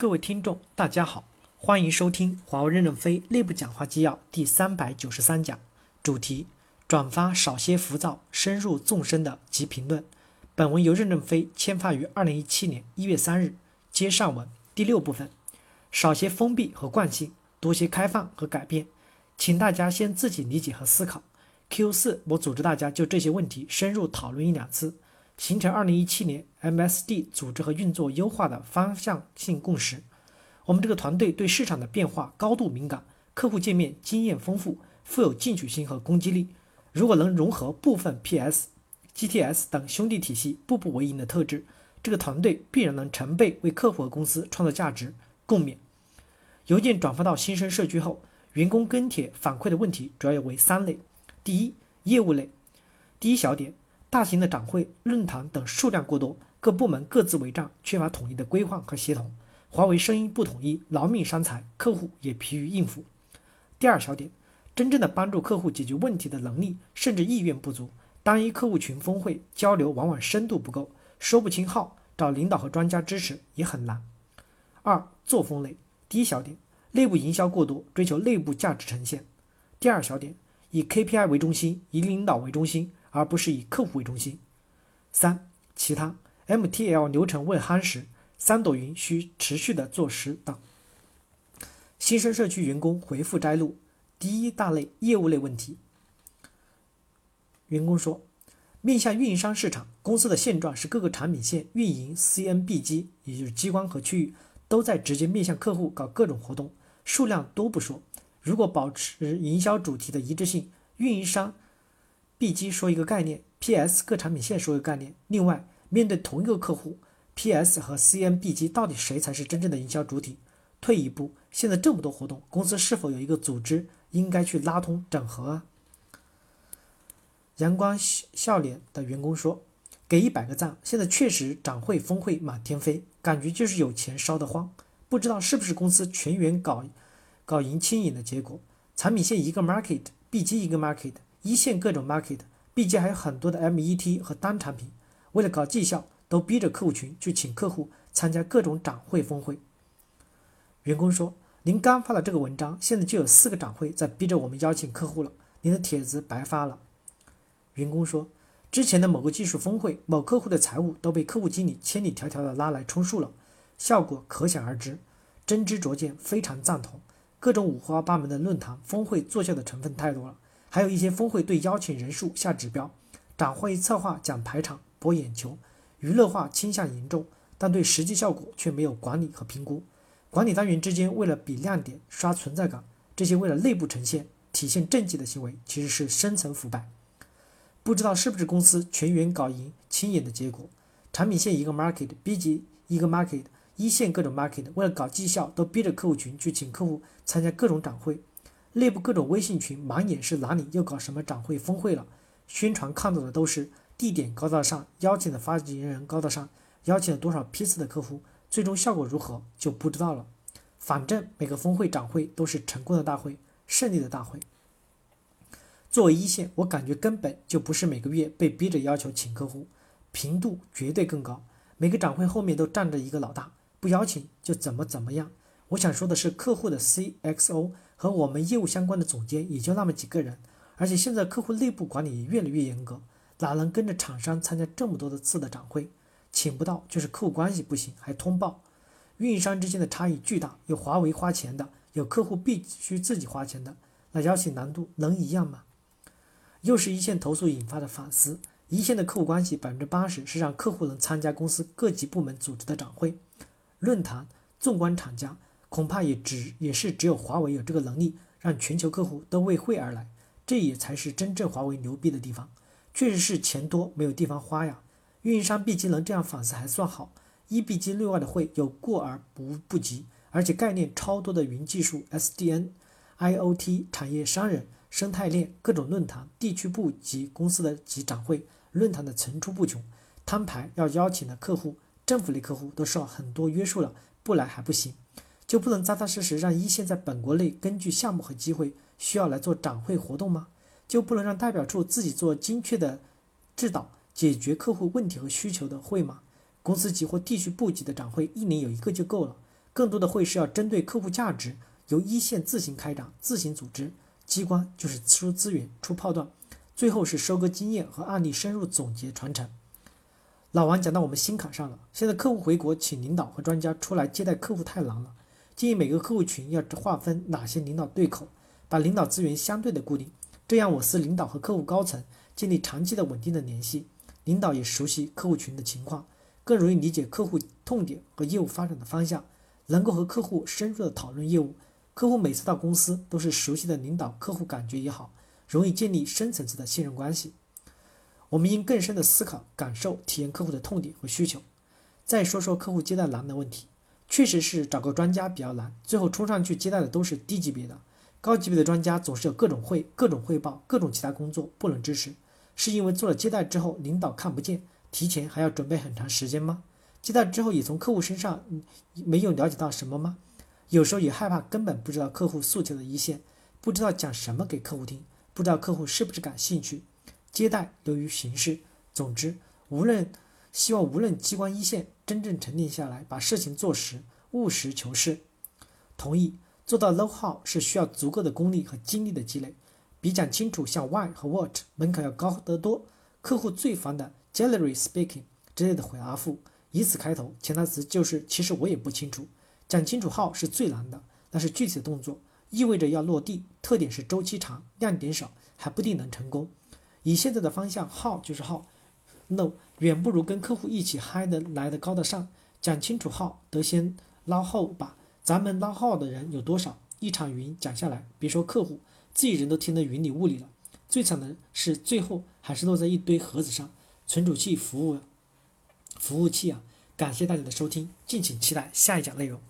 各位听众，大家好，欢迎收听华为任正非内部讲话纪要第三百九十三讲，主题：转发少些浮躁，深入纵深的及评论。本文由任正非签发于二零一七年一月三日。接上文第六部分，少些封闭和惯性，多些开放和改变。请大家先自己理解和思考。Q 四，我组织大家就这些问题深入讨论一两次。形成二零一七年 MSD 组织和运作优化的方向性共识。我们这个团队对市场的变化高度敏感，客户界面经验丰富，富有进取心和攻击力。如果能融合部分 PS、GTS 等兄弟体系步步为营的特质，这个团队必然能成倍为客户和公司创造价值。共勉。邮件转发到新生社区后，员工跟帖反馈的问题主要有为三类：第一，业务类。第一小点。大型的展会、论坛等数量过多，各部门各自为战，缺乏统一的规划和协同。华为声音不统一，劳命伤财，客户也疲于应付。第二小点，真正的帮助客户解决问题的能力甚至意愿不足，单一客户群峰会交流往往深度不够，说不清号，找领导和专家支持也很难。二作风类，第一小点，内部营销过多，追求内部价值呈现。第二小点，以 KPI 为中心，以领导为中心。而不是以客户为中心。三、其他 MTL 流程未夯实，三朵云需持续的做实等。新生社区员工回复摘录：第一大类业务类问题。员工说，面向运营商市场，公司的现状是各个产品线运营 CNB 机，也就是机关和区域，都在直接面向客户搞各种活动，数量多不说，如果保持营销主题的一致性，运营商。B 机说一个概念，PS 各产品线说一个概念。另外，面对同一个客户，PS 和 CMB 机到底谁才是真正的营销主体？退一步，现在这么多活动，公司是否有一个组织应该去拉通整合啊？阳光笑脸的员工说：“给一百个赞。”现在确实展会峰会满天飞，感觉就是有钱烧得慌。不知道是不是公司全员搞搞赢轻盈的结果？产品线一个 market，B 机一个 market。一线各种 market，毕竟还有很多的 MET 和单产品，为了搞绩效，都逼着客户群去请客户参加各种展会峰会。员工说：“您刚发的这个文章，现在就有四个展会在逼着我们邀请客户了，您的帖子白发了。”员工说：“之前的某个技术峰会，某客户的财务都被客户经理千里迢迢的拉来充数了，效果可想而知。真知灼见，非常赞同。各种五花八门的论坛峰会作秀的成分太多了。”还有一些峰会对邀请人数下指标，展会策划讲排场博眼球，娱乐化倾向严重，但对实际效果却没有管理和评估。管理单元之间为了比亮点刷存在感，这些为了内部呈现体现政绩的行为，其实是深层腐败。不知道是不是公司全员搞赢亲眼的结果？产品线一个 market，B 级一个 market，一线各种 market，为了搞绩效，都逼着客户群去请客户参加各种展会。内部各种微信群满眼是哪里又搞什么展会峰会了，宣传看到的都是地点高大上，邀请的发言人高大上，邀请了多少批次的客户，最终效果如何就不知道了。反正每个峰会展会都是成功的大会，胜利的大会。作为一线，我感觉根本就不是每个月被逼着要求请客户，频度绝对更高。每个展会后面都站着一个老大，不邀请就怎么怎么样。我想说的是，客户的 CXO。和我们业务相关的总监也就那么几个人，而且现在客户内部管理也越来越严格，哪能跟着厂商参加这么多的次的展会？请不到就是客户关系不行，还通报，运营商之间的差异巨大，有华为花钱的，有客户必须自己花钱的，那邀请难度能一样吗？又是一线投诉引发的反思，一线的客户关系百分之八十是让客户能参加公司各级部门组织的展会、论坛，纵观厂家。恐怕也只也是只有华为有这个能力，让全球客户都为会而来，这也才是真正华为牛逼的地方。确实是钱多没有地方花呀。运营商 B 机能这样反思还算好，一 B 机内外的会有过而不不及，而且概念超多的云技术、SDN、IOT、产业商人、生态链各种论坛、地区部及公司的及展会论坛的层出不穷，摊牌要邀请的客户、政府类客户都受很多约束了，不来还不行。就不能扎扎实实让一线在本国内根据项目和机会需要来做展会活动吗？就不能让代表处自己做精确的指导，解决客户问题和需求的会吗？公司级或地区部级的展会一年有一个就够了，更多的会是要针对客户价值，由一线自行开展、自行组织。机关就是出资源、出炮弹，最后是收割经验和案例深入总结传承。老王讲到我们心坎上了。现在客户回国，请领导和专家出来接待客户太难了。建议每个客户群要划分哪些领导对口，把领导资源相对的固定，这样我司领导和客户高层建立长期的稳定的联系，领导也熟悉客户群的情况，更容易理解客户痛点和业务发展的方向，能够和客户深入的讨论业务。客户每次到公司都是熟悉的领导，客户感觉也好，容易建立深层次的信任关系。我们应更深的思考、感受、体验客户的痛点和需求。再说说客户接待难的问题，确实是找个专家比较难，最后冲上去接待的都是低级别的，高级别的专家总是有各种会、各种汇报、各种其他工作不能支持，是因为做了接待之后领导看不见，提前还要准备很长时间吗？接待之后也从客户身上没有了解到什么吗？有时候也害怕，根本不知道客户诉求的一线，不知道讲什么给客户听，不知道客户是不是感兴趣。接待流于形式。总之，无论希望无论机关一线真正沉淀下来，把事情做实，务实求是。同意做到 know how 是需要足够的功力和精力的积累，比讲清楚像 why 和 what 门槛要高得多。客户最烦的 generally speaking 之类的回答复，以此开头，潜台词就是其实我也不清楚。讲清楚号是最难的，那是具体的动作，意味着要落地，特点是周期长，亮点少，还不定能成功。以现在的方向，号就是号，no 远不如跟客户一起嗨的来的高大上。讲清楚号，得先捞后吧。咱们捞号的人有多少？一场云讲下来，别说客户，自己人都听得云里雾里了。最惨的是最后还是落在一堆盒子上，存储器服务服务器啊。感谢大家的收听，敬请期待下一讲内容。